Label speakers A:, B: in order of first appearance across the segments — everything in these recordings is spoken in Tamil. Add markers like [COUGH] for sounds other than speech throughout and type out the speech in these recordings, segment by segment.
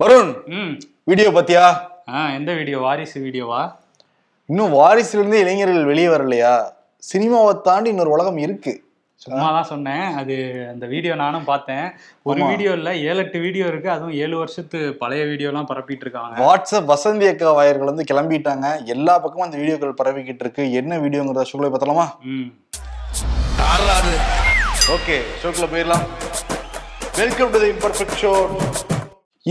A: வருண் வீடியோ பாத்தியா?
B: ஆ எந்த வீடியோ? வாரிசு வீடியோவா?
A: இன்னும் வாரிசுல இருந்து இளைஞர்கள் வெளியே வரலையா? சினிமாவை தாண்டி இன்னொரு உலகம் இருக்கு.
B: சும்மா தான் சொன்னேன். அது அந்த வீடியோ நானும் பார்த்தேன். ஒரு. வீடியோ இல்ல ஏழு எட்டு வீடியோ இருக்கு. அதுவும் ஏழு வருஷத்து பழைய வீடியோலாம் பரப்பிட்டு இருக்காங்க
A: வாட்ஸ்அப் வசந்தி அக்கா வாயர்கள் வந்து கிளம்பிட்டாங்க. எல்லா பக்கமும் அந்த வீடியோக்கள் பரவிக்கிட்டு இருக்கு. என்ன வீடியோங்கிறத ஷோல பார்த்தலாமா
B: ம்.
A: ஓகே ஷோக்குள்ள போயிடலாம். Welcome to the imperfect show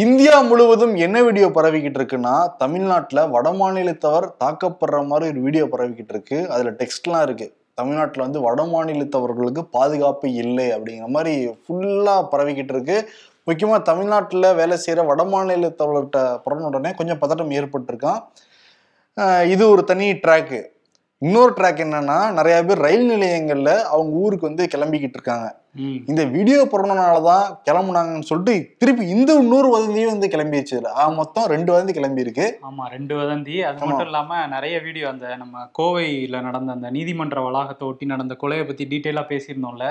A: India முழுவதும் என்ன வீடியோ பரவிக்கிட்டு இருக்குன்னா தமிழ்நாட்டுல வடமாநிலத்தவர் தாக்கப்படுற மாதிரி ஒரு வீடியோ பரவிக்கிட்டு இருக்கு. அதில் டெக்ஸ்ட்லாம் இருக்கு. தமிழ்நாட்டில் வந்து வடமாநிலத்தவர்களுக்கு பாதுகாப்பு இல்லை அப்படிங்கிற மாதிரி ஃபுல்லாக பரவிக்கிட்டு இருக்கு. முக்கியமாக தமிழ்நாட்டில் வேலை செய்கிற வடமாநிலத்தவர்கிட்ட பிறன உடனே கொஞ்சம் பதட்டம் ஏற்பட்டிருக்கான் இது ஒரு தனி ட்ராக்கு இன்னொரு ட்ராக் என்னன்னா நிறைய பேர் ரயில் நிலையங்களில் அவங்க ஊருக்கு வந்து கிளம்பிக்கிட்டு இருக்காங்க. இந்த வீடியோ போடுறதுனால தான் கிளம்புனாங்கன்னு சொல்லிட்டு திருப்பி இந்த இன்னொரு வதந்தியும் வந்து கிளம்பிடுச்சு மொத்தம் ரெண்டு வதந்தி கிளம்பி இருக்கு
B: ஆமா ரெண்டு வதந்தி. அது. மட்டும் இல்லாம நிறைய வீடியோ அந்த நம்ம கோவையில நடந்த அந்த நீதிமன்ற வளாகத்தை ஒட்டி நடந்த கொலையை பத்தி டீட்டெயிலா பேசியிருந்தோம்ல.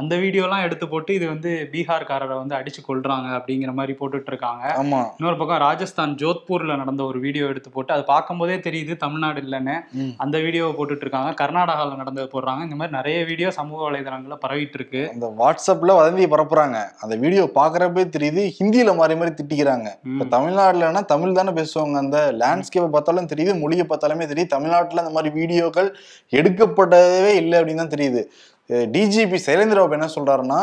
B: அந்த வீடியோலாம் எடுத்து போட்டு இது வந்து பீகார்காரரை வந்து அடிச்சு கொல்றாங்க அப்படிங்கிற மாதிரி போட்டுட்டு இருக்காங்க.
A: ஆமா.
B: இன்னொரு பக்கம் ராஜஸ்தான் ஜோத்பூர்ல நடந்த ஒரு வீடியோ எடுத்து போட்டு அது பார்க்கும்போதே தெரியுது தமிழ்நாடு இல்லைன்னு. அந்த வீடியோவை போட்டுட்டு இருக்காங்க. கர்நாடகாவில் நடந்தது போடுறாங்க. இந்த மாதிரி நிறைய வீடியோ சமூக வலைதளங்கள்ல பரவிட்டு இருக்கு.
A: அந்த வாட்ஸ்அப்ல வதந்தியை பரப்புறாங்க. அந்த வீடியோ பாக்குறப்பே தெரியுது ஹிந்தியில மாறி மாறி திட்டிக்கிறாங்க. இப்ப. தமிழ்நாடுலன்னா தமிழ் தானே பேசுவாங்க. அந்த லேண்ட்ஸ்கேப்பை பார்த்தாலும் தெரியுது மொழியை பார்த்தாலுமே தெரியுது. தமிழ்நாட்டுல அந்த மாதிரி வீடியோக்கள் எடுக்கப்படவே இல்லை அப்படின்னு தான் தெரியுது. டிஜிபி சைலேந்திர பாபு என்ன சொல்றாருன்னா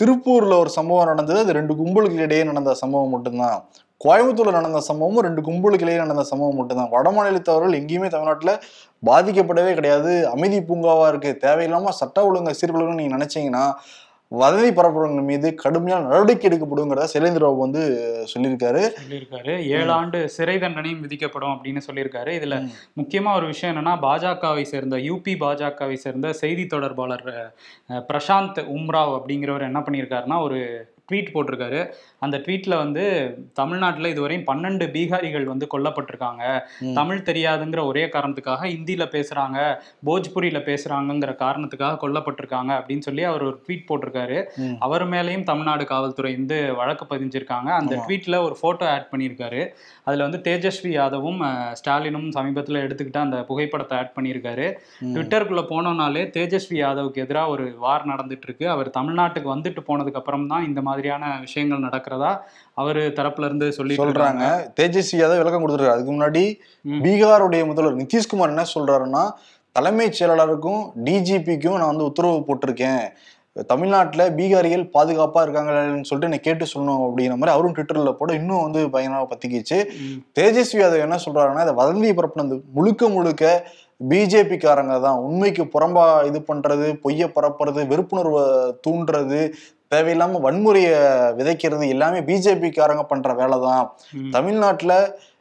A: திருப்பூர்ல ஒரு சம்பவம் நடந்தது. அது ரெண்டு கும்பலுக்கு இடையே நடந்த சம்பவம் மட்டும்தான். கோயம்புத்தூர்ல நடந்த சம்பவமும் ரெண்டு கும்பலுக்கு இடையே நடந்த சம்பவம் மட்டும்தான். வட மாநிலத்தவர்கள் எங்கேயுமே தமிழ்நாட்டுல பாதிக்கப்படவே கிடையாது. அமைதி பூங்காவா இருக்கு. தேவையில்லாம சட்ட ஒழுங்கு சீர்குலைன்னு நீங்க நினைச்சீங்கன்னா வதந்தி பரப்புறவங்க மீது கடுமையான நடவடிக்கை எடுக்கப்படுங்கிறத சைலேந்திர பாபு வந்து சொல்லியிருக்காரு.
B: சொல்லியிருக்காரு. ஏழு ஆண்டு சிறை தண்டனையும் விதிக்கப்படும் அப்படின்னு சொல்லியிருக்காரு. இதுல. முக்கியமா ஒரு விஷயம் என்னன்னா பாஜகவை சேர்ந்த யூபி பாஜகவை சேர்ந்த செய்தி தொடர்பாளர் பிரசாந்த் உம்ராவ் அப்படிங்கிறவர் என்ன பண்ணியிருக்காருன்னா ஒரு ட்வீட் போட்டிருக்காரு. அந்த ட்வீட்ல வந்து தமிழ்நாட்டில் இதுவரையும் பன்னெண்டு பீகாரிகள் வந்து கொல்லப்பட்டிருக்காங்க. தமிழ் தெரியாதுங்கிற ஒரே காரணத்துக்காக ஹிந்தியில பேசுறாங்க போஜ்புரியில பேசுறாங்கங்கிற காரணத்துக்காக கொல்லப்பட்டிருக்காங்க அப்படின்னு சொல்லி அவர் ஒரு ட்வீட் போட்டிருக்காரு. அவர் மேலேயும் தமிழ்நாடு காவல்துறை வந்து வழக்கு பதிஞ்சிருக்காங்க அந்த. ட்வீட்ல ஒரு போட்டோ ஆட் பண்ணியிருக்காரு அதுல வந்து தேஜஸ்வி யாதவும் ஸ்டாலினும் சமீபத்துல எடுத்துக்கிட்ட அந்த புகைப்படத்தை ஆட் பண்ணியிருக்காரு. ட்விட்டருக்குள்ள போனோம்னாலே தேஜஸ்வி யாதவுக்கு எதிராக ஒரு வார் நடந்துட்டு இருக்கு அவர் தமிழ்நாட்டுக்கு வந்துட்டு போனதுக்கு அப்புறம் தான் இந்த மாதிரியான விஷயங்கள் நடக்கிறதா அவர் தரப்புல இருந்து சொல்லி
A: சொல்றாங்க. தேஜஸ்வி யாதவ் விளக்கம் கொடுத்துருக்காரு. அதுக்கு முன்னாடி. பீகாருடைய முதல்வர் நிதிஷ்குமார் என்ன சொல்றாருன்னா தலைமைச் செயலாளருக்கும் டிஜிபிக்கும் நான் வந்து உத்தரவு போட்டிருக்கேன். தமிழ்நாட்டில் பீகாரிகள் பாதுகாப்பா இருக்காங்கன்னு சொல்லிட்டு என்னை கேட்டு சொல்லணும் அப்படிங்கிற மாதிரி அவரும் ட்விட்டர்ல போட இன்னும் வந்து பயங்கரமா பத்திக்கிச்சு. தேஜஸ்வி யாதவ் என்ன சொல்றாருன்னா இதை வதந்தி பரப்புனது முழுக்க முழுக்க பிஜேபி காரங்க தான். உண்மைக்கு புறம்பா இது பண்றது பொய்ய பரப்புறது வெறுப்புணர்வை தூண்டுறது தேவையில்லாம வன்முறையை விதைக்கிறது எல்லாமே பிஜேபி காரங்க பண்ற வேலை தான். தமிழ்நாட்டுல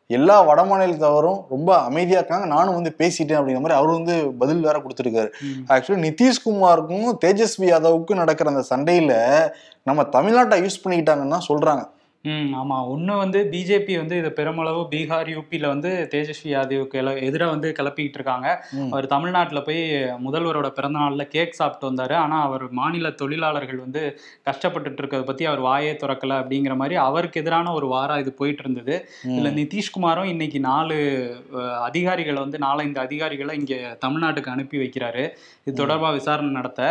A: எல்லா வட மாநிலத்தவரும் ரொம்ப அமைதியா இருக்காங்க நானும் வந்து பேசிட்டேன் அப்படிங்கிற மாதிரி அவர் வந்து பதில் வேற கொடுத்துருக்காரு. ஆக்சுவலி நிதிஷ்குமாருக்கும் தேஜஸ்வி யாதவுக்கும் நடக்கிற அந்த சண்டையில நம்ம தமிழ்நாட்டை யூஸ் பண்ணிக்கிட்டாங்கன்னு தான் சொல்றாங்க
B: ம் ஆமா. ஒண்ணு வந்து பிஜேபி வந்து இதை பெருமளவு பீகார் யூபியில் வந்து தேஜஸ்வி யாதவுக்கு எதிராக வந்து கிளப்பிக்கிட்டு இருக்காங்க. அவர் தமிழ்நாட்டில் போய் முதல்வரோட பிறந்த நாள்ல கேக் சாப்பிட்டு வந்தாரு. ஆனா அவர் மாநில தொழிலாளர்கள் வந்து கஷ்டப்பட்டுட்டு இருக்கிறத பத்தி அவர் வாயே திறக்கல அப்படிங்கிற மாதிரி அவருக்கு எதிரான ஒரு வாரா இது போயிட்டு இருந்தது. இதுல நிதிஷ்குமாரும் இன்னைக்கு நாலு அதிகாரிகளை வந்து நாலஞ்சு அதிகாரிகளை இங்க தமிழ்நாட்டுக்கு அனுப்பி வைக்கிறாரு. இது தொடர்பா விசாரணை நடத்த.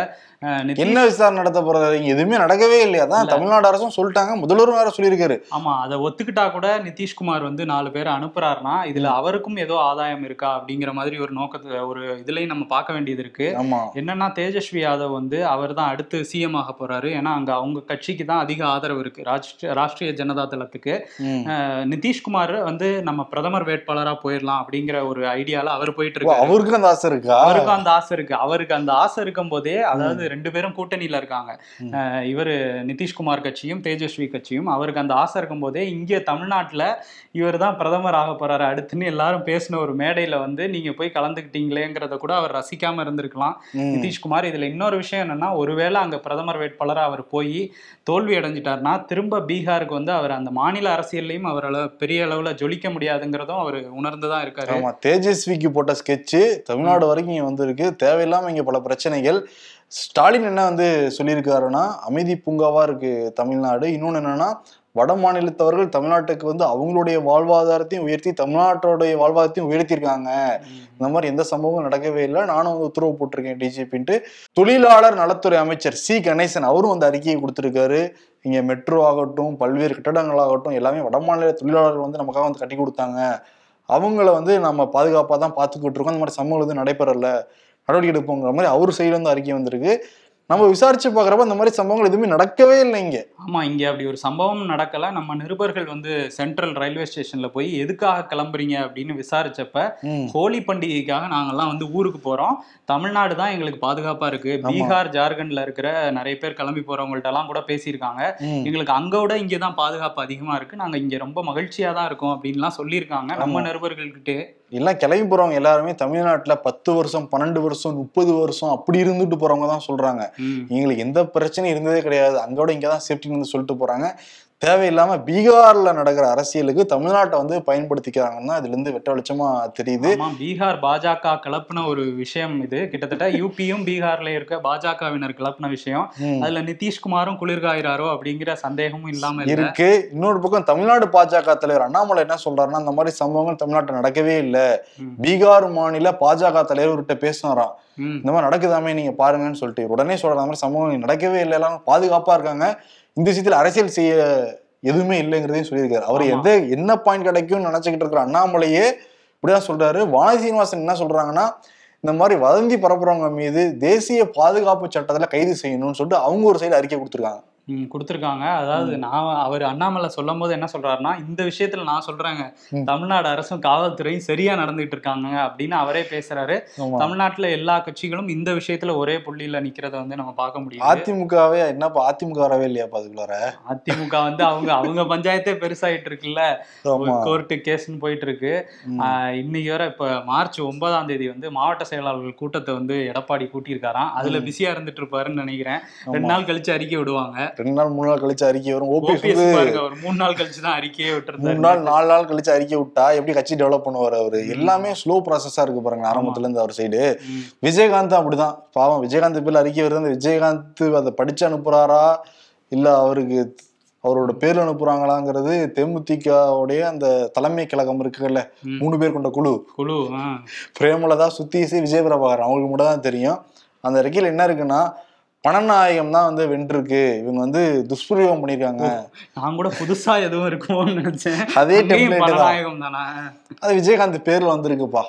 A: என்ன விசாரணை நடத்த போறது இங்க எதுவுமே நடக்கவே இல்லையா? தான். தமிழ்நாடு அரசும் சொல்லிட்டாங்க முதல்வரும் வேற சொல்லியிருக்காரு.
B: ஆமா அதை ஒத்துக்கிட்டா கூட நிதிஷ்குமார் வந்து நாலு பேரை அனுப்புறாருன்னா இதுல அவருக்கும் ஏதோ ஆதாயம் இருக்கா அப்படிங்கிற மாதிரி ஒரு நோக்கத்தை ஒரு இதுலயும் நம்ம பார்க்க வேண்டியது இருக்கு. என்னன்னா தேஜஸ்வி யாதவ் வந்து அவர் தான் அடுத்து சிஎம் ஆக போறாரு. ஏன்னா அங்க அவங்க கட்சிக்கு தான் அதிக ஆதரவு இருக்கு ராஷ்ட்ரிய ஜனதா தளத்துக்கு. நிதிஷ்குமார் வந்து நம்ம பிரதமர் வேட்பாளரா போயிடலாம் அப்படிங்கிற ஒரு ஐடியால அவர் போயிட்டு
A: ஓ,
B: இருக்காரு.
A: அவருக்கு அந்த ஆசை இருக்கா?
B: அவருக்கும் அந்த ஆசை இருக்கு. அவருக்கு அந்த ஆசை இருக்கும் போதே அதாவது ரெண்டு பேரும் கூட்டணியில இருக்காங்க. இவரு நிதிஷ்குமார் கட்சியும் தேஜஸ்வி கட்சியும் அவருக்கு அந்த ஆசை இருக்கும் போதே இங்க தமிழ்நாட்டுல இவர் தான் பிரதமர் ஆக போறாரு. அடுத்துன்னு எல்லாரும் பேசின ஒரு மேடையில வந்து நீங்க போய் கலந்துக்கிட்டீங்களேங்கிறத கூட அவர் ரசிக்காம இருந்திருக்கலாம். நிதிஷ்குமார் இதுல இன்னொரு விஷயம் என்னன்னா ஒருவேளை அங்க பிரதமர் வேட்பாளரா அவர் போய் தோல்வி அடைஞ்சிட்டாருன்னா திரும்ப பீகாருக்கு வந்து அவர் அந்த மாநில அரசியல்லையும் அவரால் பெரிய அளவுல ஜொலிக்க முடியாதுங்கிறதும் அவர் உணர்ந்து தான் இருக்காரு.
A: ஆமா தேஜஸ்விக்கு போட்ட ஸ்கெட்சு தமிழ்நாடு வரைக்கும் இங்க வந்திருக்கு. தேவையில்லாம இங்க பல பிரச்சனைகள். ஸ்டாலின் என்ன வந்து சொல்லியிருக்காருன்னா அமைதி பூங்காவா இருக்கு தமிழ்நாடு. இன்னொன்னு என்னன்னா வட மாநிலத்தவர்கள் தமிழ்நாட்டுக்கு வந்து அவங்களுடைய வாழ்வாதாரத்தையும் உயர்த்தி தமிழ்நாட்டோடைய வாழ்வாதாரத்தையும் உயர்த்தியிருக்காங்க. இந்த மாதிரி எந்த சம்பவமும் நடக்கவே இல்லை. நானும் வந்து உத்தரவு போட்டிருக்கேன் டிஜிபின்ட்டு. தொழிலாளர் நலத்துறை அமைச்சர் சி. கணேசன் அவரும் வந்து அறிக்கையை கொடுத்திருக்காரு. இங்க மெட்ரோ ஆகட்டும் பல்வேறு கட்டடங்கள் ஆகட்டும் எல்லாமே வடமாநில தொழிலாளர்கள் வந்து நமக்காக வந்து கட்டி கொடுத்தாங்க. அவங்கள வந்து நம்ம பாதுகாப்பாக தான் பார்த்துக்கிட்டு இருக்கோம். அந்த மாதிரி சம்பவங்கள் வந்து நடைபெறல. நடவடிக்கை எடுப்போங்கிற மாதிரி அவர் சைடுல இருந்து அறிக்கை வந்திருக்கு. நம்ம விசாரிச்சு பார்க்குறப்ப அந்த மாதிரி சம்பவங்கள் எதுவுமே நடக்கவே இல்லை இங்க.
B: ஆமா இங்க அப்படி ஒரு சம்பவம் நடக்கல. நம்ம நிருபர்கள் வந்து சென்ட்ரல் ரயில்வே ஸ்டேஷன்ல போய் எதுக்காக கிளம்புறீங்க அப்படின்னு விசாரிச்சப்ப. ஹோலி பண்டிகைக்காக நாங்கெல்லாம் வந்து ஊருக்கு போறோம். தமிழ்நாடு தான் எங்களுக்கு பாதுகாப்பா இருக்கு. பீகார் ஜார்க்கண்ட்ல இருக்கிற நிறைய பேர் கிளம்பி போறவங்கள்ட்ட எல்லாம் கூட பேசியிருக்காங்க. எங்களுக்கு அங்க விட இங்க தான் பாதுகாப்பு அதிகமா இருக்கு. நாங்க இங்க ரொம்ப மகிழ்ச்சியா தான் இருக்கோம் அப்படின்லாம் சொல்லியிருக்காங்க. நம்ம. நிருபர்கள்கிட்ட
A: எல்லாம் கிளம்பி போறவங்க எல்லாருமே தமிழ்நாட்டுல பத்து வருஷம் பன்னெண்டு வருஷம் முப்பது வருஷம் அப்படி இருந்துட்டு போறவங்க தான் சொல்றாங்க. எங்களுக்கு எந்த பிரச்சனையும் இருந்ததே கிடையாது. அங்கோட இங்க தான் சேஃப்டின்னு வந்து சொல்லிட்டு போறாங்க. தேவையில்லாம பீகார்ல நடக்கிற அரசியலுக்கு தமிழ்நாட்டை வந்து பயன்படுத்திக்கிறாங்கன்னு இதுல இருந்து வெட்ட வெளிச்சமா தெரியுது.
B: பீகார் பாஜக கிளப்புன ஒரு விஷயம் இது. கிட்டத்தட்ட யூபியும் பீகார்ல இருக்க பாஜகவினர் கிளப்புன விஷயம். அதுல நிதிஷ்குமாரும் குளிர்காயிறாரோ அப்படிங்கிற சந்தேகமும் இல்லாம இல்ல.
A: இருக்கு. இன்னொரு பக்கம் தமிழ்நாடு பாஜக தலைவர் அண்ணாமலை என்ன சொல்றாருன்னா அந்த மாதிரி சம்பவங்கள் தமிழ்நாட்டில் நடக்கவே இல்லை. பீகார் மாநில பாஜக தலைவர்கிட்ட பேசினாராம்
B: ம்.
A: இந்த மாதிரி நடக்குதாமே நீங்க பாருங்கன்னு சொல்லிட்டு உடனே சொல்ற மாதிரி சம்பவம் நடக்கவே இல்லை எல்லாம் பாதுகாப்பா இருக்காங்க. இந்த விஷயத்துல அரசியல் செய்ய எதுவுமே இல்லைங்கிறதையும் சொல்லியிருக்காரு. அவர். எந்த என்ன பாயிண்ட் கிடைக்கும்னு நினைச்சுக்கிட்டு இருக்கிற அண்ணாமலையே இப்படிதான் சொல்றாரு. வானதி சீனிவாசன் என்ன சொல்றாங்கன்னா இந்த மாதிரி வதந்தி பரப்புறவங்க மீது தேசிய பாதுகாப்பு சட்டத்துல கைது செய்யணும்னு சொல்லிட்டு அவங்க ஒரு சைடு அறிக்கை கொடுத்துருக்காங்க.
B: கொடுத்திருக்காங்க. அதாவது நான் அவர் அண்ணாமலை சொல்லும் போது என்ன சொல்றாருன்னா இந்த விஷயத்துல நான் சொல்றேங்க. தமிழ்நாடு அரசும் காவல்துறையும் சரியா நடந்துகிட்டு இருக்காங்க அப்படின்னு அவரே பேசுறாரு. தமிழ்நாட்டுல எல்லா கட்சிகளும் இந்த விஷயத்துல ஒரே புள்ளியில நிக்கிறத வந்து நம்ம பார்க்க முடியும்
A: அதிமுகவே என்னப்பா அதிமுக வரவே இல்லையாப்பா அதுக்குள்ளார?
B: அதிமுக வந்து அவங்க அவங்க பஞ்சாயத்தே பெருசாயிட்டு இருக்குல்ல. கோர்ட்டு கேஸ்னு போயிட்டு இருக்கு. இன்னைக்கு வர இப்ப மார்ச் ஒன்பதாம் தேதி வந்து மாவட்ட செயலாளர்கள் கூட்டத்தை வந்து எடப்பாடி கூட்டியிருக்காராம். அதுல பிஸியா இருந்துட்டு இருப்பாருன்னு நினைக்கிறேன். ரெண்டு நாள் கழிச்சு அறிக்கை விடுவாங்க.
A: ரெண்டு நாள் மூணு நாள் கழிச்சு அறிக்கை வரும். ஓபிஎஸ் வந்து
B: ஒரு மூணு நாள் கழிச்சு தான் அறிக்கையே
A: மூணு
B: விட்டுருந்தாரு
A: நாள் நாலு நாள் கழிச்சு அறிக்கை விட்டா எப்படி கட்சி டெவலப் பண்ணுவார் அவரு? எல்லாமே ஸ்லோ ப்ராசஸா இருக்கு பாருங்க ஆரம்பத்துல இருந்து அவர் சைடு. விஜயகாந்த் அப்படிதான். பாவம் விஜயகாந்த் பேர்ல அறிக்கை வருது அந்த விஜயகாந்த் அதை படிச்சு அனுப்புறாரா? இல்ல அவருக்கு அவரோட பேர்ல அனுப்புறாங்களாங்கிறது தேமுதிகவுடைய அந்த தலைமை கழகம் இருக்குல்ல. மூணு பேர் கொண்ட குழு.
B: குழு.
A: பிரேமலதா சுத்தீசி விஜயபிரபாகர் அவங்களுக்கு மட்டும் தான் தெரியும். அந்த அறிக்கையில் என்ன இருக்குன்னா பணநாயகம் தான் வந்து வென்றிருக்கு. இவங்க வந்து துஷ்பிரயோகம் பண்ணியிருக்காங்க
B: நான் கூட புதுசா எதுவும் இருக்குமோன்னு நினைச்சேன்.
A: அதே.
B: பணநாயகம் தானா?
A: அது விஜயகாந்த் பேர்ல வந்திருக்குப்பா.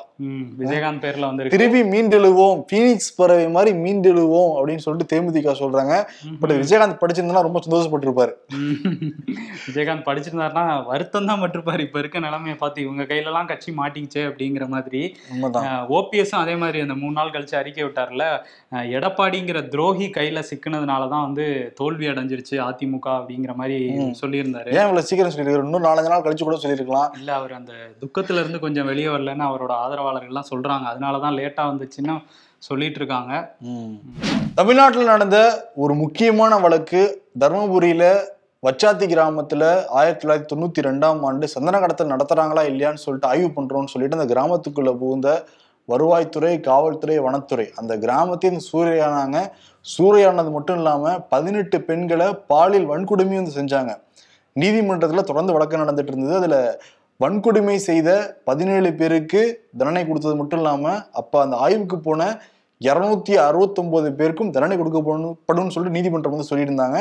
B: விஜயகாந்த் பேர்ல வந்திருக்கு.
A: திருப்பி மீண்டெழுவோம் பீனிக்ஸ் பறவை மாதிரி மீண்டெழுவோம் அப்படின்னு சொல்லிட்டு தேமுதிக சொல்றாங்க. பட் விஜயகாந்த் படிச்சிருந்தா ரொம்ப சந்தோஷப்பட்டிருப்பாரு.
B: விஜயகாந்த் படிச்சிருந்தாருன்னா வருத்தம் தான் பட்டிருப்பாரு. இப்ப இருக்க நிலைமையை பார்த்து இவங்க கையில எல்லாம் கட்சி மாட்டிக்கிச்சே அப்படிங்கிற மாதிரி. ஓபிஎஸும் அதே மாதிரி அந்த மூணு நாள் கழிச்சு அறிக்கை விட்டார்ல எடப்பாடிங்கிற துரோகி கையில சிக்கினதுனால தான் வந்து தோல்வி அடைஞ்சிருச்சு அதிமுக அப்படிங்கிற மாதிரி சொல்லியிருந்தாரு.
A: ஏன் இவ்வளவு சீக்கிரம் சொல்லியிருக்காரு? இன்னும் நாலஞ்சு நாள் கழிச்சு கூட சொல்லியிருக்கலாம்.
B: இல்ல அவர் அந்த துக்கத்துல இருந்து கொஞ்சம் வெளியே வரலன்னு அவரோட ஆதரவாளர்கள்லாம் சொல்றாங்க. அதனாலதான் லேட்டா வந்துச்சுன்னு சொல்லிட்டு இருக்காங்க
A: தமிழ்நாட்டில் நடந்த ஒரு முக்கியமான வழக்கு தருமபுரியில வச்சாத்தி கிராமத்துல ஆயிரத்தி தொள்ளாயிரத்தி தொண்ணூத்தி ரெண்டாம் ஆண்டு சந்தன கடத்தல் நடத்துறாங்களா இல்லையான்னு சொல்லிட்டு ஆய்வு பண்றோம்னு சொல்லிட்டு அந்த கிராமத்துக்குள்ள புகுந்த வருவாய்த்துறை காவல்துறை வனத்துறை. அந்த கிராமத்தையும் சூறையானாங்க சூறையானது மட்டும் இல்லாமல் பதினெட்டு பெண்களை பாலியல் வன்கொடுமையும் வந்து செஞ்சாங்க. நீதிமன்றத்தில் தொடர்ந்து வழக்கு நடந்துட்டு இருந்தது. அதில் வன்கொடுமை செய்த பதினேழு பேருக்கு தண்டனை கொடுத்தது மட்டும் இல்லாமல் அப்போ அந்த ஆய்வுக்கு போன இரநூத்தி அறுபத்தொம்போது பேருக்கும் தண்டனை கொடுக்கப்படும் சொல்லிட்டு நீதிமன்றம் வந்து சொல்லியிருந்தாங்க.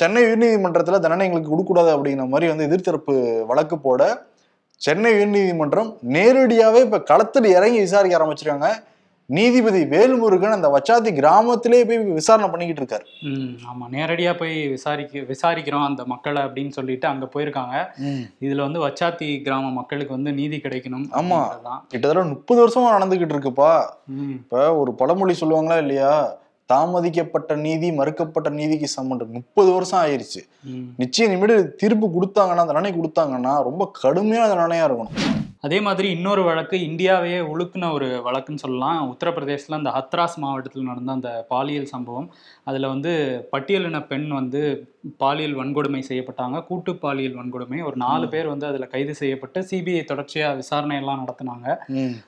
A: சென்னை உயர்நீதிமன்றத்தில் தண்டனை எங்களுக்கு கொடுக்கக்கூடாது அப்படிங்கிற மாதிரி வந்து எதிர்த்தரப்பு வழக்கு போட சென்னை உயர்நீதிமன்றம் நேரடியாவே இப்ப களத்தில் இறங்கி விசாரிக்க ஆரம்பிச்சிருக்காங்க. நீதிபதி வேல்முருகன் அந்த வச்சாத்தி கிராமத்திலே போய் விசாரணை பண்ணிக்கிட்டு இருக்காரு.
B: ம் ஆமா. நேரடியா போய் விசாரிக்க விசாரிக்கிறோம் அந்த மக்களை அப்படின்னு சொல்லிட்டு அங்க போயிருக்காங்க. இதுல வந்து வச்சாத்தி கிராம மக்களுக்கு வந்து நீதி கிடைக்கணும்
A: ஆமா.
B: அப்படின்றதுதான்.
A: கிட்டத்தட்ட முப்பது வருஷமா நடந்துகிட்டு இருக்குப்பா.
B: ம்.
A: இப்ப ஒரு பழமொழி சொல்லுவாங்களா இல்லையா? தாமதிக்கப்பட்ட நீதி மறுக்கப்பட்ட நீதிக்கு சமம். முப்பது வருஷம் ஆயிருச்சு. நிச்சயம் இனிமேல் தீர்ப்பு கொடுத்தாங்கன்னா தண்டனை கொடுத்தாங்கன்னா ரொம்ப கடுமையான தண்டனையா இருக்கணும்.
B: அதே மாதிரி இன்னொரு வழக்கு இந்தியாவையே உழுக்குன ஒரு வழக்குன்னு சொல்லலாம். உத்தரப்பிரதேசத்தில் அந்த ஹத்ராஸ் மாவட்டத்தில் நடந்த அந்த பாலியல் சம்பவம். அதில் வந்து பட்டியலின பெண் வந்து பாலியல் வன்கொடுமை செய்யப்பட்டாங்க. கூட்டு பாலியல் வன்கொடுமை. ஒரு நாலு. பேர் வந்து அதுல கைது செய்யப்பட்டு சிபிஐ தொடர்ச்சியா விசாரணை எல்லாம் நடத்தினாங்க.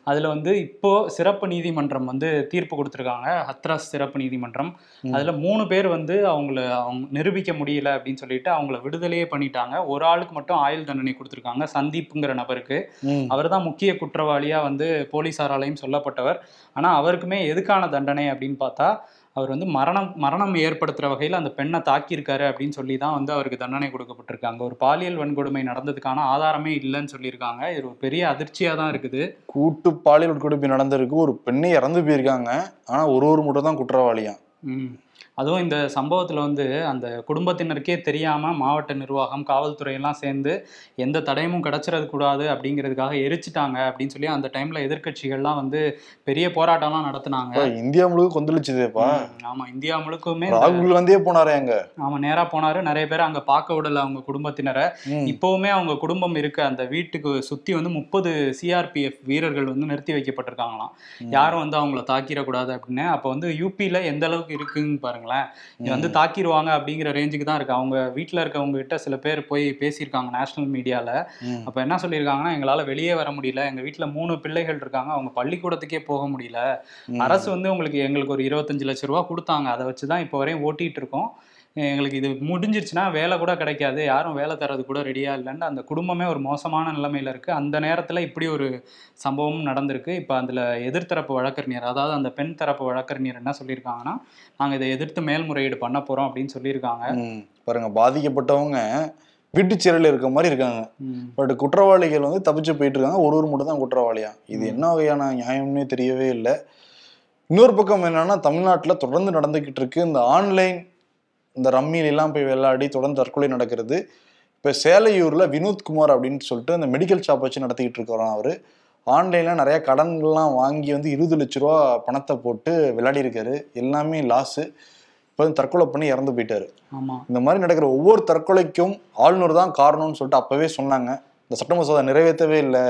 B: அதுல வந்து இப்போ சிறப்பு நீதிமன்றம் வந்து தீர்ப்பு கொடுத்துருக்காங்க. ஹத்ராஸ் சிறப்பு நீதிமன்றம். அதுல மூணு பேர் வந்து அவங்கள அவங்க நிரூபிக்க முடியல அப்படின்னு சொல்லிட்டு அவங்கள விடுதலையே பண்ணிட்டாங்க. ஒரு ஆளுக்கு மட்டும் ஆயுள் தண்டனை கொடுத்துருக்காங்க சந்தீப்ங்கிற நபருக்கு. அவர் தான் முக்கிய குற்றவாளியா வந்து போலீசாராலையும் சொல்லப்பட்டவர். ஆனா அவருக்குமே எதுக்கான தண்டனை அப்படின்னு பார்த்தா அவர் வந்து மரணம் மரணம் ஏற்படுத்துற வகையில் அந்த பெண்ணை தாக்கியிருக்காரு அப்படின்னு சொல்லி தான் வந்து அவருக்கு தண்டனை கொடுக்கப்பட்டிருக்காங்க. ஒரு பாலியல் வன்கொடுமை நடந்ததுக்கான ஆதாரமே இல்லைன்னு சொல்லியிருக்காங்க. இது ஒரு பெரிய அதிர்ச்சியா தான் இருக்குது.
A: கூட்டு பாலியல் உட்கொடுப்பு நடந்திருக்கு. ஒரு பெண்ணே இறந்து போயிருக்காங்க. ஆனா ஒரு ஒரு மட்டும் தான் குற்றவாளியா?
B: ம். அதுவும் இந்த சம்பவத்துல வந்து அந்த குடும்பத்தினருக்கே தெரியாம மாவட்ட நிர்வாகம் காவல்துறை எல்லாம் சேர்ந்து எந்த தடயமும் கிடைச்சிடக் கூடாது அப்படிங்கிறதுக்காக எரிச்சிட்டாங்க அப்படின்னு சொல்லி அந்த டைம்ல எதிர்க்கட்சிகள்லாம் வந்து பெரிய போராட்டம்லாம் நடத்துனாங்க.
A: இந்தியா முழுக்க கொந்தளிச்சுதேப்பா.
B: ம், ஆமா இந்தியா முழுக்குமே
A: ராகுல் காந்தியே போனாரே அங்க.
B: ஆமா நேரா போனாரு. நிறைய பேர் அங்க பார்க்க விடல அவங்க குடும்பத்தினரை. இப்பவுமே அவங்க குடும்பம் இருக்க. அந்த வீட்டுக்கு சுத்தி வந்து முப்பது சிஆர்பிஎஃப் வீரர்கள் வந்து நிறுத்தி வைக்கப்பட்டிருக்காங்களாம். யாரும் வந்து அவங்கள தாக்கிடக்கூடாது அப்படின்னு. அப்ப வந்து யூபியில எந்த அளவுக்கு இருக்குன்னு பாருங்களேன். இது வந்து தாக்கிடுவாங்க அப்படிங்கிற ரேஞ்சுக்கு தான் இருக்கு. அவங்க வீட்டுல இருக்கவங்க கிட்ட சில பேர் போய் பேசியிருக்காங்க நேஷனல் மீடியால
A: ம்.
B: அப்ப என்ன சொல்லியிருக்காங்கன்னா எங்களால வெளியே வர முடியல. எங்க வீட்டுல மூணு பிள்ளைகள் இருக்காங்க. அவங்க பள்ளிக்கூடத்துக்கே போக முடியல. அரசு வந்து உங்களுக்கு எங்களுக்கு ஒரு இருபத்தஞ்சு லட்ச ரூபா கொடுத்தாங்க. அதை வச்சு தான் இப்போ வரையும் ஓட்டிட்டு இருக்கோம். எங்களுக்கு இது முடிஞ்சிருச்சுன்னா வேலை கூட கிடைக்காது. யாரும் வேலை தரது கூட ரெடியா இல்லைன்னு அந்த குடும்பமே ஒரு மோசமான நிலைமையில இருக்கு. அந்த நேரத்துல இப்படி ஒரு சம்பவமும் நடந்திருக்கு. இப்போ அதுல எதிர்த்தரப்பு வழக்கறிஞர் அதாவது அந்த பெண் தரப்பு வழக்கறிஞர் என்ன சொல்லியிருக்காங்கன்னா நாங்க இதை எதிர்த்து மேல்முறையீடு பண்ண போறோம் அப்படின்னு சொல்லியிருக்காங்க.
A: ம். பாருங்க பாதிக்கப்பட்டவங்க வீட்டு சிறையில் இருக்க மாதிரி இருக்காங்க. பட் குற்றவாளிகள் வந்து தப்பிச்சு போயிட்டு இருக்காங்க ஒரு ஒரு மட்டும் தான் குற்றவாளியா? இது. என்ன வகையான நியாயம்னே தெரியவே இல்லை. இன்னொரு பக்கம் என்னன்னா தமிழ்நாட்டில் தொடர்ந்து நடந்துகிட்டு இருக்கு. இந்த ஆன்லைன் இந்த ரம்மியில எல்லாம் போய் விளையாடி தொடர்ந்து தற்கொலை நடக்கிறது. இப்போ சேலையூர்ல வினோத்குமார் அப்படின்னு சொல்லிட்டு அந்த மெடிக்கல் ஷாப் வச்சு நடத்திக்கிட்டு இருக்கிறோம் அவரு. ஆன்லைன்ல நிறைய கடன்கள்லாம் வாங்கி வந்து இருபது லட்ச ரூபா பணத்தை போட்டு விளையாடி இருக்காரு எல்லாமே லாஸு இப்போ தற்கொலை பண்ணி இறந்து போயிட்டாரு.
B: ஆமா.
A: இந்த மாதிரி நடக்கிற ஒவ்வொரு தற்கொலைக்கும் ஆளுநர் தான் காரணம்னு சொல்லிட்டு அப்பவே சொன்னாங்க. இந்த சட்ட மசோதா நிறைவேற்றவே இல்லை.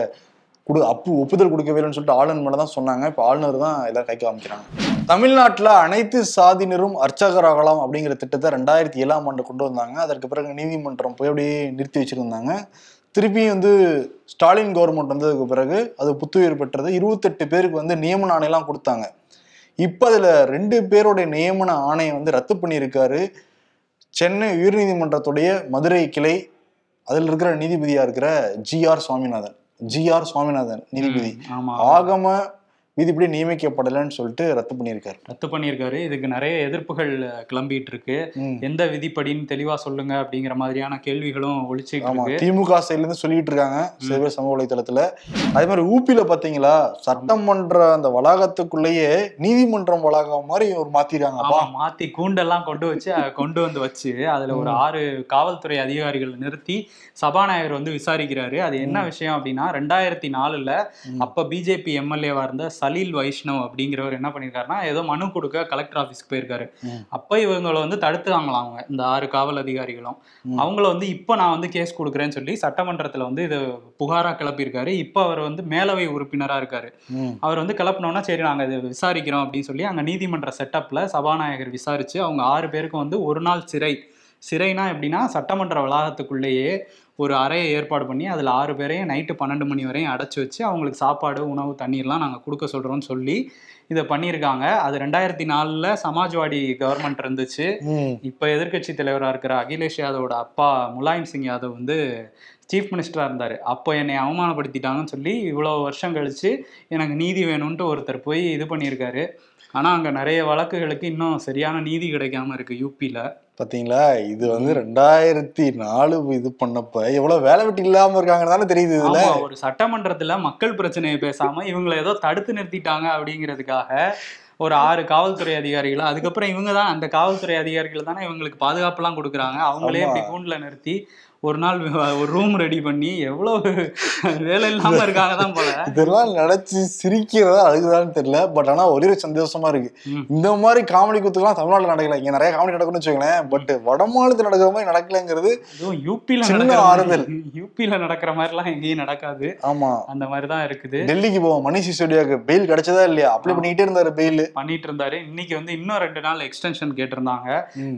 A: கொடு அப்பு ஒப்புதல் கொடுக்கவே சொல்லிட்டு ஆளுநர் மேலே தான் சொன்னாங்க. இப்போ ஆளுநர் தான் எல்லாரும் கை காமிக்கிறாங்க. தமிழ்நாட்டில் அனைத்து சாதியினரும் அர்ச்சகராகலாம் அப்படிங்கிற திட்டத்தை ரெண்டாயிரத்தி ஏழாம் ஆண்டு கொண்டு வந்தாங்க. அதற்கு பிறகு நீதிமன்றம் போய் அப்படியே நிறுத்தி வச்சிருந்தாங்க. திருப்பியும் வந்து ஸ்டாலின் கவர்மெண்ட் வந்ததுக்கு பிறகு அது புத்துயிர் பெற்றது. இருபத்தெட்டு பேருக்கு வந்து நியமன ஆணையெல்லாம் கொடுத்தாங்க. இப்போ அதில் ரெண்டு பேருடைய நியமன ஆணையை வந்து ரத்து பண்ணியிருக்காரு. சென்னை உயர்நீதிமன்றத்துடைய மதுரை கிளை அதில் இருக்கிற நீதிபதியாக இருக்கிற ஜிஆர் சுவாமிநாதன். ஜிஆர் சுவாமிநாதன் நீதிபதி. ஆகம விதிப்படி நியமிக்கப்படலைன்னு சொல்லிட்டு ரத்து பண்ணியிருக்காரு.
B: ரத்து பண்ணியிருக்காரு. இதுக்கு நிறைய எதிர்ப்புகள் கிளம்பிட்டு இருக்கு. எந்த விதிப்படின்னு தெளிவா சொல்லுங்க அப்படிங்கிற மாதிரியான கேள்விகளும் இருக்கு.
A: திமுக சைட்ல இருந்து சொல்லிட்டு இருக்காங்க சில பேர் சமூக வலைதளத்துல அதே மாதிரி ஊப்பில பாத்தீங்களா சட்டமன்ற அந்த வளாகத்துக்குள்ளேயே நீதிமன்றம் வளாகம் மாதிரி ஒரு
B: ஆமா மாத்தி கூண்டெல்லாம் கொண்டு வச்சு கொண்டு வந்து வச்சு அதுல ஒரு ஆறு காவல்துறை அதிகாரிகள் நிறுத்தி சபாநாயகர் வந்து விசாரிக்கிறாரு. அது என்ன விஷயம் அப்படின்னா ரெண்டாயிரத்தி நாலுல. அப்ப பிஜேபி எம்எல்ஏவா இருந்த சலீல் வைஷ்ணவ் அப்படிங்கிறவர் என்ன பண்ணிருக்காருன்னா ஏதோ மனு கொடுக்க கலெக்டர் ஆபீஸ்க்கு போயிருக்காரு. அப்ப இவங்களை வந்து தடுத்துவாங்களாம் அவங்க இந்த ஆறு காவல் அதிகாரிகளும். அவங்கள வந்து இப்ப நான் வந்து கேஸ் கொடுக்குறேன்னு சொல்லி சட்டமன்றத்துல வந்து இது புகாரா கிளப்பியிருக்காரு இப்ப அவர் வந்து மேலவை உறுப்பினரா இருக்காரு. அவர் வந்து கிளப்பினோன்னா சரி நாங்கள் இது விசாரிக்கிறோம் அப்படின்னு சொல்லி அங்கே நீதிமன்ற செட்டப்பில் சபாநாயகர் விசாரித்து அவங்க ஆறு பேருக்கும் வந்து ஒரு நாள் சிறை சிறைனா எப்படின்னா சட்டமன்ற வளாகத்துக்குள்ளேயே ஒரு அறையை ஏற்பாடு பண்ணி அதில் ஆறு பேரையும் நைட்டு பன்னெண்டு மணி வரையும் அடைச்சி வச்சு அவங்களுக்கு சாப்பாடு உணவு தண்ணீர்லாம் நாங்கள் கொடுக்க சொல்கிறோம்னு சொல்லி இதை பண்ணியிருக்காங்க. அது ரெண்டாயிரத்தி நாலில் சமாஜ்வாடி கவர்மெண்ட் இருந்துச்சு. இப்போ எதிர்க்கட்சி தலைவராக இருக்கிற அகிலேஷ் யாதவோட அப்பா முலாயம் சிங் யாதவ் வந்து சீஃப் மினிஸ்டராக இருந்தார். அப்போ என்னை அவமானப்படுத்திட்டாங்கன்னு சொல்லி இவ்வளோ வருஷம் கழிச்சு எனக்கு நீதி வேணும்ன்ட்டு ஒருத்தர் போய் இது பண்ணியிருக்காரு. ஆனால் அங்கே நிறைய வழக்குகளுக்கு இன்னும் சரியான நீதி கிடைக்காம இருக்கு யூபியில்
A: பாத்தீங்களா? இது வந்து ரெண்டாயிரத்தி நாலு இது பண்ணப்ப எவ்வளவு வேலை வெட்டி இல்லாம இருக்காங்கன்னு தானே தெரியுது இதுல.
B: ஒரு சட்டமன்றத்துல மக்கள் பிரச்சனையை பேசாம இவங்களை ஏதோ தடுத்து நிறுத்திட்டாங்க அப்படிங்கிறதுக்காக ஒரு ஆறு காவல்துறை அதிகாரிகள் அதுக்கப்புறம் இவங்க தான் அந்த காவல்துறை அதிகாரிகள் தானே இவங்களுக்கு பாதுகாப்புலாம் கொடுக்குறாங்க. அவங்களே. இப்படி கூண்டுல நிறுத்தி ஒரு நாள் ஒரு ரூம் ரெடி பண்ணி எவ்வளவு வேலை இல்லாம இருக்காங்க தான் போல.
A: இதெல்லாம் நினைச்சு சிரிக்கிறதா அழுகுதான்னு தெரியல. பட் ஆனா ஒரே சந்தோஷமா இருக்கு. இந்த மாதிரி காமெடி குத்துக்கெல்லாம் தமிழ்நாட்டுல நடக்கல. இங்க நிறைய காமெடி நடக்கும்னு வச்சுக்கோங்களேன். பட் வட மாநிலத்தில் நடக்கிற மாதிரி நடக்கலங்கிறது
B: யூபில
A: சின்ன ஆறுதல்.
B: யூபில நடக்கிற மாதிரிலாம் எங்கேயும் நடக்காது.
A: ஆமா.
B: அந்த மாதிரி தான் இருக்குது.
A: டெல்லிக்கு போவோம். மணிஷ் சிசோடியாக்கு பெயில் கிடைச்சதா இல்லையா? அப்ளை பண்ணிக்கிட்டே இருந்தாரு பெயில்
B: பண்ணிட்டு இருந்தாரு. இன்னைக்கு வந்து இன்னும் ரெண்டு நாள் எக்ஸ்டென்ஷன் கேட்டிருந்தாங்க.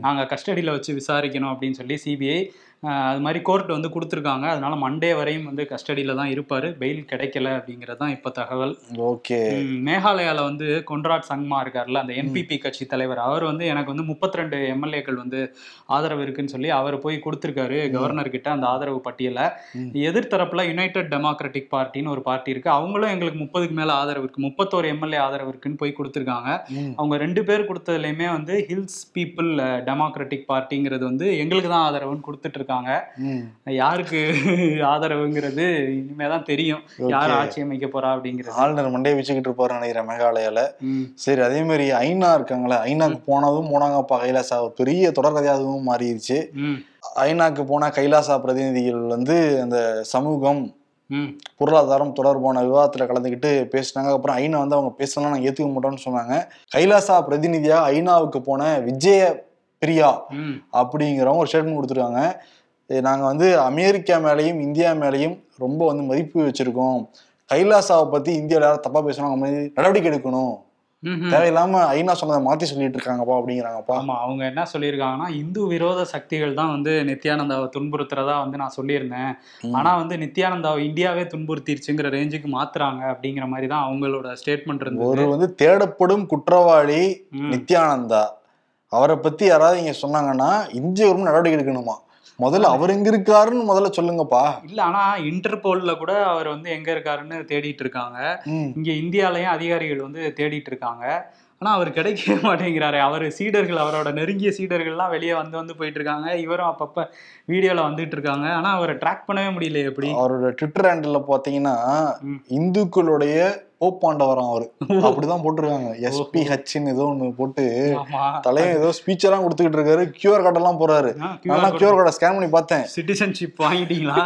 B: நாங்க கஸ்டடியில வச்சு விசாரிக்கணும் அப்படின்னு சொல்லி சிபிஐ அது மாதிரி கோர்ட் வந்து கொடுத்துருக்காங்க. அதனால மண்டே வரையும் வந்து கஸ்டடியில தான் இருப்பாரு. பெயில் கிடைக்கல அப்படிங்கிறது தான் இப்ப தகவல்.
A: ஓகே.
B: ம், மேகாலயால வந்து கொன்ராட் சங்மா இருக்கார்ல அந்த என்பிபி கட்சி தலைவர் அவர் வந்து எனக்கு வந்து 32 ரெண்டு எம்எல்ஏக்கள் வந்து ஆதரவு இருக்குன்னு சொல்லி அவர் போய் கொடுத்துருக்காரு கவர்னர் கிட்ட அந்த ஆதரவு பட்டியலை. எதிர்த்தரப்புல யுனைடெட் டெமோக்ராட்டிக் பார்ட்டின்னு ஒரு பார்ட்டி இருக்கு. அவங்களும் எங்களுக்கு முப்பதுக்கு மேல ஆதரவு இருக்கு. முப்பத்தோரு எம்எல்ஏ ஆதரவு இருக்குன்னு போய் கொடுத்துருக்காங்க. அவங்க ரெண்டு பேர் கொடுத்ததுலையுமே வந்து ஹில்ஸ் பீப்புள் டெமோக்ராட்டிக் பார்ட்டிங்கிறது வந்து எங்களுக்கு தான் ஆதரவுன்னு கொடுத்துட்டு இருக்காங்க. யாருக்கு [LAUGHS] ஆதரவுங்கிறது இனிமே தான் தெரியும் யார். ஆட்சி அமைக்க போறா அப்படிங்கிறது.
A: ஆளுநர் மண்டையை வச்சுக்கிட்டு இருப்பாரு நினைக்கிறேன் மேகாலயால. சரி அதே மாதிரி ஐநா இருக்காங்களே ஐநாக்கு போனதும் போனாங்கப்பா கைலாசா பெரிய தொடர்கதையா அதுவும் மாறிடுச்சு. ஐநாக்கு போன கைலாசா பிரதிநிதிகள் வந்து அந்த சமூகம் பொருளாதாரம் தொடர்பான விவாதத்துல கலந்துக்கிட்டு பேசினாங்க. அப்புறம் ஐநா வந்து அவங்க பேசலாம் நாங்கள் ஏத்துக்க மாட்டோம்னு சொன்னாங்க. கைலாசா பிரதிநிதியா ஐநாவுக்கு போன விஜய பிரியா அப்படிங்கிறவங்க ஒரு ஸ்டேட்மெண்ட் கொடுத்துருக்காங்க. இது நாங்க வந்து அமெரிக்கா மேலேயும் இந்தியா மேலேயும் ரொம்ப வந்து மதிப்பு வச்சிருக்கோம். கைலாசாவை பத்தி இந்தியாவில் யாரும் தப்பா பேசுனாங்க அவங்க நடவடிக்கை எடுக்கணும். தேவையில்லாம ஐநா சொன்னதை மாத்தி சொல்லிட்டு இருக்காங்கப்பா அப்படிங்கிறாங்கப்பா.
B: ஆமா அவங்க என்ன சொல்லியிருக்காங்கன்னா இந்து விரோத சக்திகள் தான் வந்து நித்யானந்தாவை துன்புறுத்துறதா வந்து நான் சொல்லியிருந்தேன். ஆனா வந்து நித்யானந்தாவை இந்தியாவே துன்புறுத்திருச்சுங்கிற ரேஞ்சுக்கு மாத்துறாங்க அப்படிங்கிற மாதிரி தான் அவங்களோட ஸ்டேட்மெண்ட்
A: ஒரு
B: இருந்தது
A: வந்து தேடப்படும் குற்றவாளி. நித்யானந்தா. அவரை பத்தி யாராவது இங்க சொன்னாங்கன்னா இந்திய கவர்மெண்ட் நடவடிக்கை எடுக்கணுமா? முதல்ல அவர் எங்க இருக்காருன்னு முதல்ல சொல்லுங்கப்பா.
B: இல்ல ஆனா இன்டர்போல்ல கூட அவர் வந்து எங்க இருக்காருன்னு தேடிட்டு இருக்காங்க. இங்க இந்தியாலயும் அதிகாரிகள் வந்து தேடிட்டு இருக்காங்க. ஆனா அவர் கிடைக்கவே [LAUGHS] மாட்டேங்கிறாரு. அவர் சீடர்கள் அவரோட நெருங்கிய சீடர்கள்லாம் வெளியே வந்து வந்து போயிட்டு இருக்காங்க இவரும் அப்பப்ப வீடியோல வந்துட்டு இருக்காங்க ஆனா அவரை ட்ராக் பண்ணவே முடியல எப்படி?
A: அவரோட ட்விட்டர் ஹேண்டில் பாத்தீங்கன்னா
B: ம்.
A: இந்துக்களுடைய போப்பாண்டவரம் அவரு. அப்படிதான் போட்டிருக்காங்க. எஸ்பி ஹச்ன்னு ஏதோ ஒண்ணு போட்டு தலைவன் ஏதோ ஸ்பீச் எல்லாம் கொடுத்துக்கிட்டு இருக்காரு கியூஆர் கார்டு எல்லாம் போறாரு நான் கியூஆர் கார்டை ஸ்கேன் பண்ணி பார்த்தேன்.
B: சிட்டிசன்ஷிப் வாங்கிட்டீங்களா?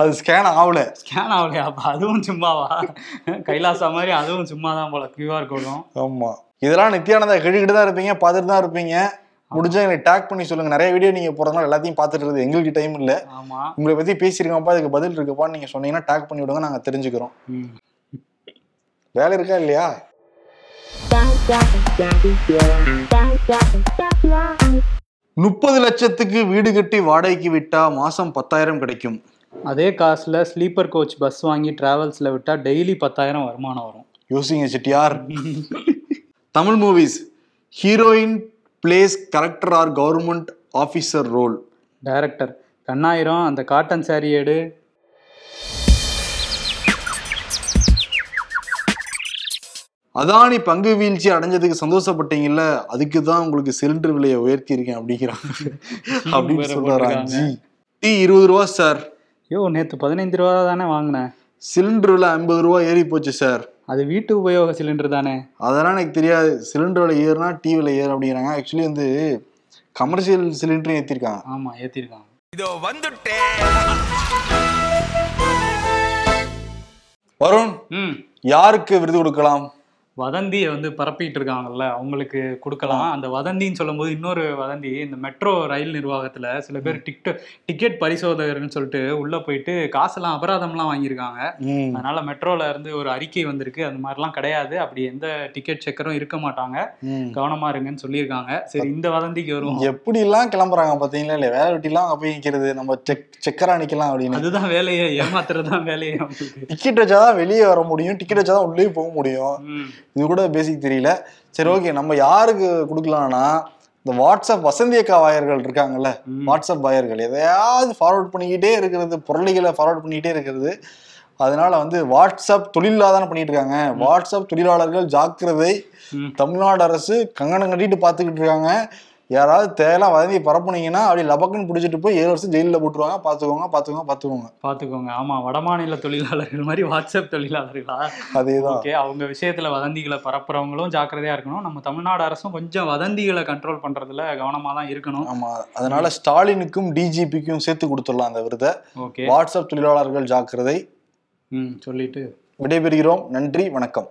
A: அது ஸ்கேன் ஆகல.
B: ஸ்கேன் ஆகலையா? அப்ப அதுவும் சும்மாவா? கைலாசா மாதிரி அதுவும் சும்மா தான் போல கியூஆர் கோடும்
A: ஆமா. இதெல்லாம் நித்யானந்தா கேட்டுக்கிட்டு தான் இருப்பீங்க பார்த்துட்டு தான் இருப்பீங்க. முடிஞ்சா எனக்கு டேக் பண்ணி சொல்லுங்க. நிறைய வீடியோ நீங்க போறதுனால எல்லாத்தையும் பார்த்துட்டு இருக்குது. எங்களுக்கு டைம் இல்ல. உங்களை பத்தி பேசியிருக்கப்பா அதுக்கு பதில் இருக்குப்பான்னு நீங்க சொன்னீங்கன்னா டேக் பண்ணி விடுங்க நாங்க தெரிஞ்சுக்கிறோம். வேலை இருக்கா இல்லையா? முப்பது லட்சத்துக்கு வீடு கட்டி வாடகைக்கு விட்டா மாசம் பத்தாயிரம் கிடைக்கும்.
B: அதே காசுல ஸ்லீப்பர் கோச் பஸ் வாங்கி டிராவல்ஸ்ல விட்டா டெய்லி பத்தாயிரம் வருமானம் வரும்.
A: யோசிங்க Chettiar. [LAUGHS] Tamil movies heroine plays character are government officer role
B: director Kannayiram அந்த காட்டன் சாரி எடு.
A: அதானி பங்கு வீழ்ச்சி அடைஞ்சதுக்கு சந்தோஷப்பட்டீங்கல்ல அதுக்கு தான் உங்களுக்கு சிலிண்டர் விலையை உயர்த்தி இருக்கேன் அப்படிங்கிறாங்க. [LAUGHS] அப்படின்னு. ஜி டீ இருபது ரூபா சார்
B: ஐயோ நேத்து பதினைந்து ரூபா தானே வாங்கினேன்.
A: சிலிண்டர் விலை ஐம்பது ரூபா ஏறி போச்சு சார்
B: அது வீட்டு உபயோக சிலிண்டர் தானே?
A: அதெல்லாம் எனக்கு தெரியாது. சிலிண்டர் விலை ஏறுனா டீ விலை ஏறும் அப்படிங்கிறாங்க. ஆக்சுவலி வந்து கமர்ஷியல் சிலிண்டரும் ஏற்றிருக்காங்க
B: ஆமா ஏத்திருக்காங்க.
C: இதோ வந்துட்டேன்
A: வருண்
B: ம்.
A: யாருக்கு விருது கொடுக்கலாம்?
B: வதந்தியை வந்து பரப்பிட்டு இருக்காங்கல்ல அவங்களுக்கு கொடுக்கலாம். அந்த வதந்தின்னு சொல்லும்போது இன்னொரு வதந்தி இந்த மெட்ரோ ரயில் நிர்வாகத்துல சில பேர் டிக்ட டிக்கெட் பரிசோதகர்னு சொல்லிட்டு உள்ள போயிட்டு காசெல்லாம் அபராதம்லாம் வாங்கியிருக்காங்க. அதனால மெட்ரோல இருந்து ஒரு அறிக்கை வந்திருக்கு. அந்த மாதிரிலாம் கிடையாது. அப்படி எந்த டிக்கெட் செக்கரும் இருக்க மாட்டாங்க. கவனமா இருங்கன்னு சொல்லியிருக்காங்க. சரி இந்த வதந்திக்கு வருவோம்.
A: எப்படி எல்லாம் கிளம்புறாங்க பாத்தீங்களா இல்லையா? வேலை வெட்டிலாம் அங்க போய் நிக்கிறது நம்ம செக் செக்கரா நிக்கலாம் அப்படின்னு.
B: அதுதான் வேலையே ஏமாத்துறது தான் வேலையே
A: டிக்கெட் வச்சாதான் வெளியே வர முடியும். டிக்கெட் வச்சாதான் உள்ளே போக முடியும். இது கூட பேசிக் தெரியல. சரி ஓகே. நம்ம யாருக்கு கொடுக்கலாம்னா இந்த வாட்ஸ்அப் வசந்தி அக்கா வாயர்கள் இருக்காங்கல்ல. வாட்ஸ்அப் வாயர்கள். எதையாவது ஃபார்வர்ட் பண்ணிக்கிட்டே இருக்கிறது பொருளிகளை ஃபார்வர்ட் பண்ணிக்கிட்டே இருக்கிறது. அதனால வந்து வாட்ஸ்அப் தொழிலாதான பண்ணிட்டு இருக்காங்க. வாட்ஸ்அப் தொழிலாளர்கள் ஜாக்கிரதை. தமிழ்நாடு அரசு கங்கணம் கட்டிட்டு பார்த்துக்கிட்டு இருக்காங்க. யாராவது தேவையெல்லாம் வதந்தி பரப்புனீங்கன்னா அப்படி லபக்குன்னு பிடிச்சிட்டு போய் ஏழு வருஷம் ஜெயிலில் போட்டுருவாங்க. பாத்துக்கோங்க பாத்துக்கோங்க பாத்துக்கோங்க
B: பாத்துக்கோங்க ஆமா வடமாநில தொழிலாளர்கள் மாதிரி வாட்ஸ்அப் தொழிலாளர்களா?
A: அதேதான்.
B: ஓகே அவங்க விஷயத்துல வதந்திகளை பரப்புறவங்களும் ஜாக்கிரதையா இருக்கணும். நம்ம தமிழ்நாடு அரசும் கொஞ்சம் வதந்திகளை கண்ட்ரோல் பண்றதுல கவனமா தான் இருக்கணும்.
A: ஆமா அதனால ஸ்டாலினுக்கும் டிஜிபிக்கும் சேர்த்து கொடுத்துடலாம் அந்த விருதை.
B: ஓகே.
A: வாட்ஸ்அப் தொழிலாளர்கள் ஜாக்கிரதை.
B: ம் சொல்லிட்டு.
A: விடைபெறுகிறோம். நன்றி வணக்கம்.